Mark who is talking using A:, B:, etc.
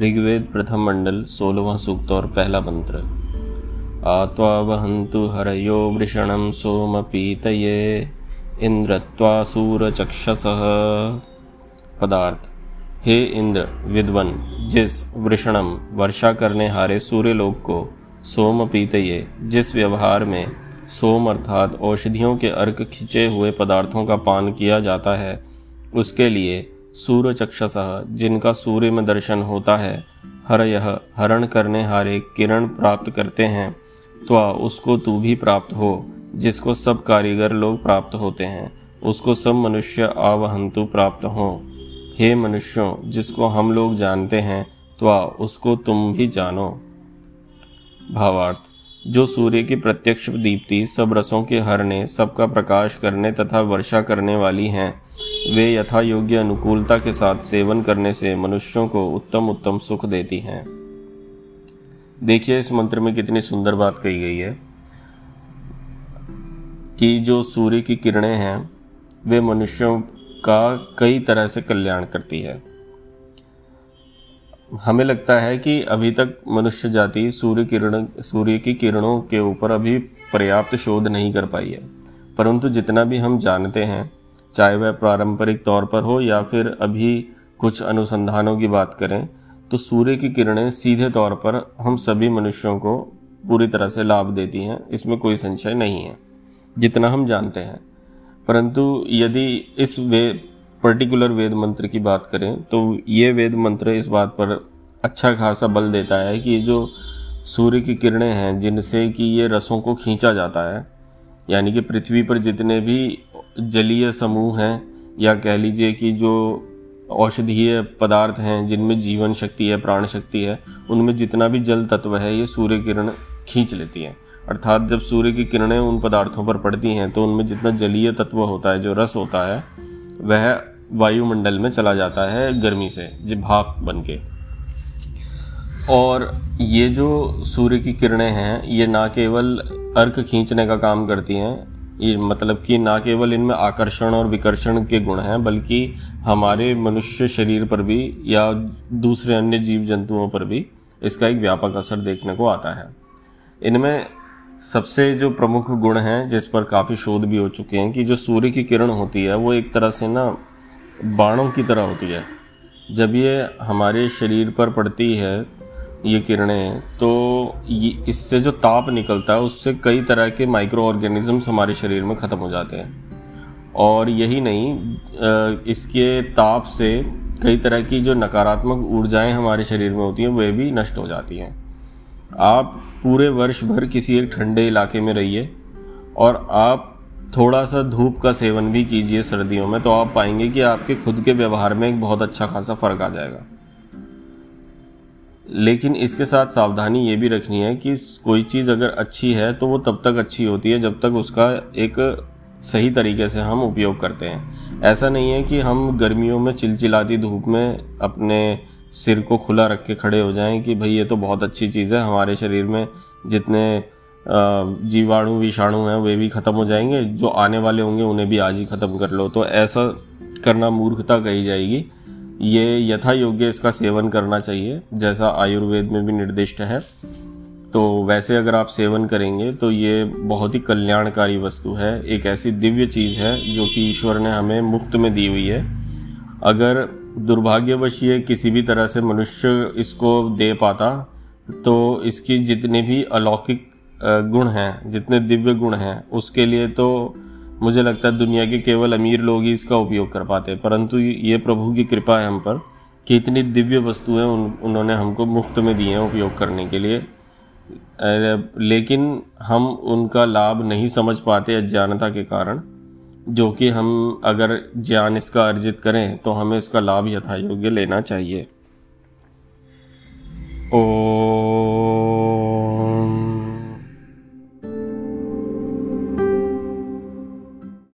A: ऋग्वेद प्रथम मंडल सोलवा सूक्त और पहला मंत्र। आत्वा वहंतु हरयो वृषणम सोम पीतये सूरचक्षस। पदार्थ, हे इंद्र, विद्वन, जिस वृषणम वर्षा करने हारे सूर्य लोक को सोम पीतये जिस व्यवहार में सोम अर्थात औषधियों के अर्क खिंचे हुए पदार्थों का पान किया जाता है, उसके लिए सूर्य चक्षस जिनका सूर्य में दर्शन होता है, हर यह हरण करने हारे किरण प्राप्त करते हैं। तो उसको तू भी प्राप्त हो, जिसको सब कारीगर लोग प्राप्त होते हैं, उसको सब मनुष्य आवहंतु प्राप्त हो। हे मनुष्यों, जिसको हम लोग जानते हैं तो उसको तुम भी जानो। भावार्थ, जो सूर्य की प्रत्यक्ष दीप्ति सब रसों के हरने, सबका प्रकाश करने तथा वर्षा करने वाली हैं वे यथा योग्य अनुकूलता के साथ सेवन करने से मनुष्यों को उत्तम उत्तम सुख देती हैं। देखिए, इस मंत्र में कितनी सुंदर बात कही गई है कि जो सूर्य की किरणें हैं, वे मनुष्यों का कई तरह से कल्याण करती है। हमें लगता है कि अभी तक मनुष्य जाति सूर्य किरण, सूर्य की किरणों के ऊपर अभी पर्याप्त शोध नहीं कर पाई है। परंतु जितना भी हम जानते हैं चाहे वह पारंपरिक तौर पर हो या फिर अभी कुछ अनुसंधानों की बात करें तो सूर्य की किरणें सीधे तौर पर हम सभी मनुष्यों को पूरी तरह से लाभ देती हैं, इसमें कोई संशय नहीं है, जितना हम जानते हैं। परंतु यदि इस वे, पर्टिकुलर वेद मंत्र की बात करें तो ये वेद मंत्र इस बात पर अच्छा खासा बल देता है कि जो सूर्य की किरणें हैं, जिनसे कि ये रसों को खींचा जाता है, यानी कि पृथ्वी पर जितने भी जलीय समूह हैं, या कह लीजिए कि जो औषधीय पदार्थ हैं, जिनमें जीवन शक्ति है, प्राण शक्ति है, उनमें जितना भी जल तत्व है, ये सूर्य किरण खींच लेती हैं। अर्थात जब सूर्य की किरणें उन पदार्थों पर पड़ती हैं तो उनमें जितना जलीय तत्व होता है, जो रस होता है, वह वायुमंडल में चला जाता है गर्मी से, जब भाप बन के और ये जो सूर्य की किरणें हैं, ये ना केवल अर्क खींचने का काम करती हैं मतलब कि ना केवल इनमें आकर्षण और विकर्षण के गुण हैं, बल्कि हमारे मनुष्य शरीर पर भी या दूसरे अन्य जीव जंतुओं पर भी इसका एक व्यापक असर देखने को आता है। इनमें सबसे जो प्रमुख गुण हैं, जिस पर काफ़ी शोध भी हो चुके हैं कि जो सूर्य की किरण होती है, वो एक तरह से ना बाणों की तरह होती है। जब ये हमारे शरीर पर पड़ती है ये किरणें तो ये, इससे जो ताप निकलता है, उससे कई तरह के माइक्रो ऑर्गेनिजम्स हमारे शरीर में ख़त्म हो जाते हैं। और यही नहीं इसके ताप से कई तरह की जो नकारात्मक ऊर्जाएँ हमारे शरीर में होती हैं, वे भी नष्ट हो जाती हैं। आप पूरे वर्ष भर किसी एक ठंडे इलाके में रहिए और आप थोड़ा सा धूप का सेवन भी कीजिए सर्दियों में तो आप पाएँगे कि आपके खुद के व्यवहार में एक बहुत अच्छा खासा फ़र्क आ जाएगा। लेकिन इसके साथ सावधानी ये भी रखनी है कि कोई चीज़ अगर अच्छी है तो वो तब तक अच्छी होती है जब तक उसका एक सही तरीके से हम उपयोग करते हैं। ऐसा नहीं है कि हम गर्मियों में चिलचिलाती धूप में अपने सिर को खुला रख के खड़े हो जाएँ कि भाई ये तो बहुत अच्छी चीज़ है, हमारे शरीर में जितने जीवाणु, विषाणु हैं, वे भी ख़त्म हो जाएँगे, जो आने वाले होंगे उन्हें भी आज ही ख़त्म कर लो। तो ऐसा करना मूर्खता कही जाएगी। ये यथा योग्य इसका सेवन करना चाहिए, जैसा आयुर्वेद में भी निर्दिष्ट है। तो वैसे अगर आप सेवन करेंगे तो ये बहुत ही कल्याणकारी वस्तु है। एक ऐसी दिव्य चीज़ है, जो कि ईश्वर ने हमें मुफ़्त में दी हुई है। अगर दुर्भाग्यवश ये किसी भी तरह से मनुष्य इसको दे पाता तो इसकी जितने भी अलौकिक गुण हैं, जितने दिव्य गुण हैं, उसके लिए तो मुझे लगता है दुनिया के केवल अमीर लोग ही इसका उपयोग कर पाते हैं। परंतु ये प्रभु की कृपा है हम पर कि इतनी दिव्य वस्तुएँ उन, उन्होंने हमको मुफ़्त में दी हैं उपयोग करने के लिए। लेकिन हम उनका लाभ नहीं समझ पाते अज्ञानता के कारण जो कि हम अगर ज्ञान इसका अर्जित करें तो हमें इसका लाभ यथा योग्य लेना चाहिए। ओ